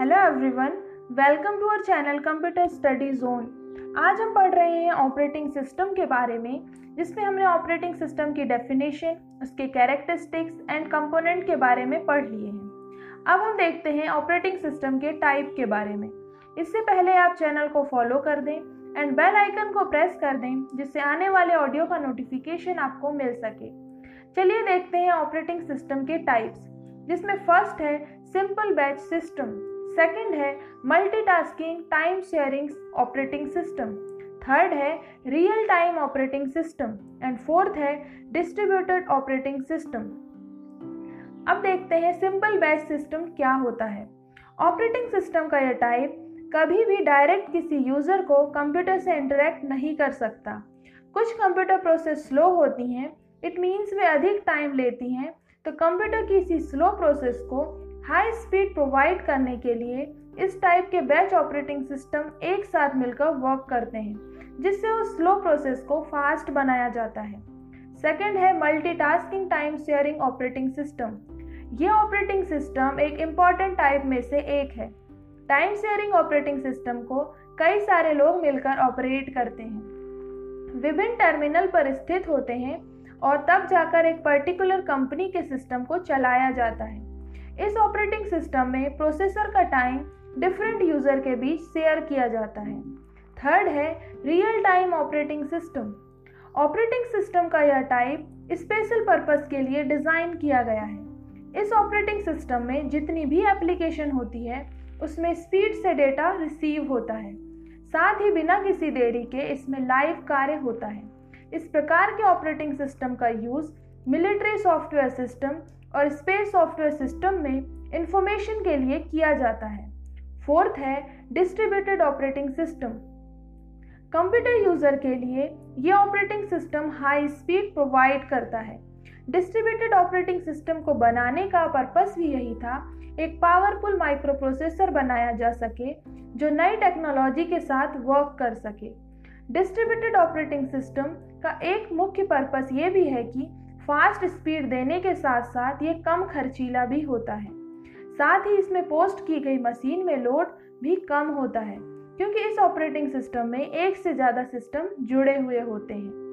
Hello everyone welcome to our channel computer study zone आज हम पढ़ रहे हैं ऑपरेटिंग सिस्टम के बारे में, जिसमें हमने ऑपरेटिंग सिस्टम की डेफिनेशन उसके कैरेक्टरिस्टिक्स एंड कंपोनेंट के बारे में पढ़ लिए हैं। अब हम देखते हैं ऑपरेटिंग सिस्टम के टाइप के बारे में। इससे पहले आप चैनल को फॉलो कर दें एंड बेल आइकन को प्रेस कर दें, जिससे आने वाले ऑडियो का नोटिफिकेशन आपको मिल सके। चलिए देखते हैं ऑपरेटिंग सिस्टम के टाइप्स जिसमें फ़र्स्ट है सिंपल बैच सिस्टम सेकंड है multitasking time sharing operating system third है real time operating system and fourth है डिस्ट्रीब्यूटेड ऑपरेटिंग सिस्टम अब देखते हैं सिंपल बैच सिस्टम क्या होता है। ऑपरेटिंग सिस्टम का यह टाइप कभी भी डायरेक्ट किसी यूज़र को कंप्यूटर से इंटरेक्ट नहीं कर सकता। कुछ कंप्यूटर प्रोसेस स्लो होती हैं इट मीन्स वे अधिक टाइम लेती हैं तो कंप्यूटर की इसी स्लो प्रोसेस को हाई स्पीड प्रोवाइड करने के लिए इस टाइप के बैच ऑपरेटिंग सिस्टम एक साथ मिलकर वर्क करते हैं, जिससे उस स्लो प्रोसेस को फास्ट बनाया जाता है। सेकेंड है multitasking time sharing operating system. ये ऑपरेटिंग सिस्टम एक इंपॉर्टेंट टाइप में से एक है। टाइम शेयरिंग ऑपरेटिंग सिस्टम को कई सारे लोग मिलकर ऑपरेट करते हैं। विभिन्न टर्मिनल पर स्थित होते हैं और तब जाकर एक पर्टिकुलर कंपनी के सिस्टम को चलाया जाता है। इस ऑपरेटिंग सिस्टम में प्रोसेसर का टाइम डिफरेंट यूज़र के बीच शेयर किया जाता है। थर्ड है, real time operating system. Operating system का यह टाइप स्पेशल पर्पस के लिए डिज़ाइन किया गया है। इस ऑपरेटिंग सिस्टम में जितनी भी एप्लीकेशन होती है, उसमें स्पीड से डेटा रिसीव होता है। साथ ही बिना किसी देरी के इसमें लाइव कार्य होता है। इस प्रकार के ऑपरेटिंग सिस्टम का यूज़ मिलिट्री सॉफ्टवेयर सिस्टम और स्पेस सॉफ्टवेयर सिस्टम में इंफॉर्मेशन के लिए किया जाता है। फोर्थ है distributed operating system computer user के लिए यह operating system high speed provide करता है। डिस्ट्रीब्यूटेड ऑपरेटिंग सिस्टम को बनाने का पर्पस भी यही था, एक पावरफुल माइक्रो प्रोसेसर बनाया जा सके, जो नई टेक्नोलॉजी के साथ वर्क कर सके। डिस्ट्रीब्यूटेड ऑपरेटिंग सिस्टम का एक मुख्य पर्पस ये भी है कि फास्ट स्पीड देने के साथ साथ ये कम खर्चीला भी होता है। साथ ही इसमें पोस्ट की गई मशीन में लोड भी कम होता है, क्योंकि इस ऑपरेटिंग सिस्टम में एक से ज़्यादा सिस्टम जुड़े हुए होते हैं।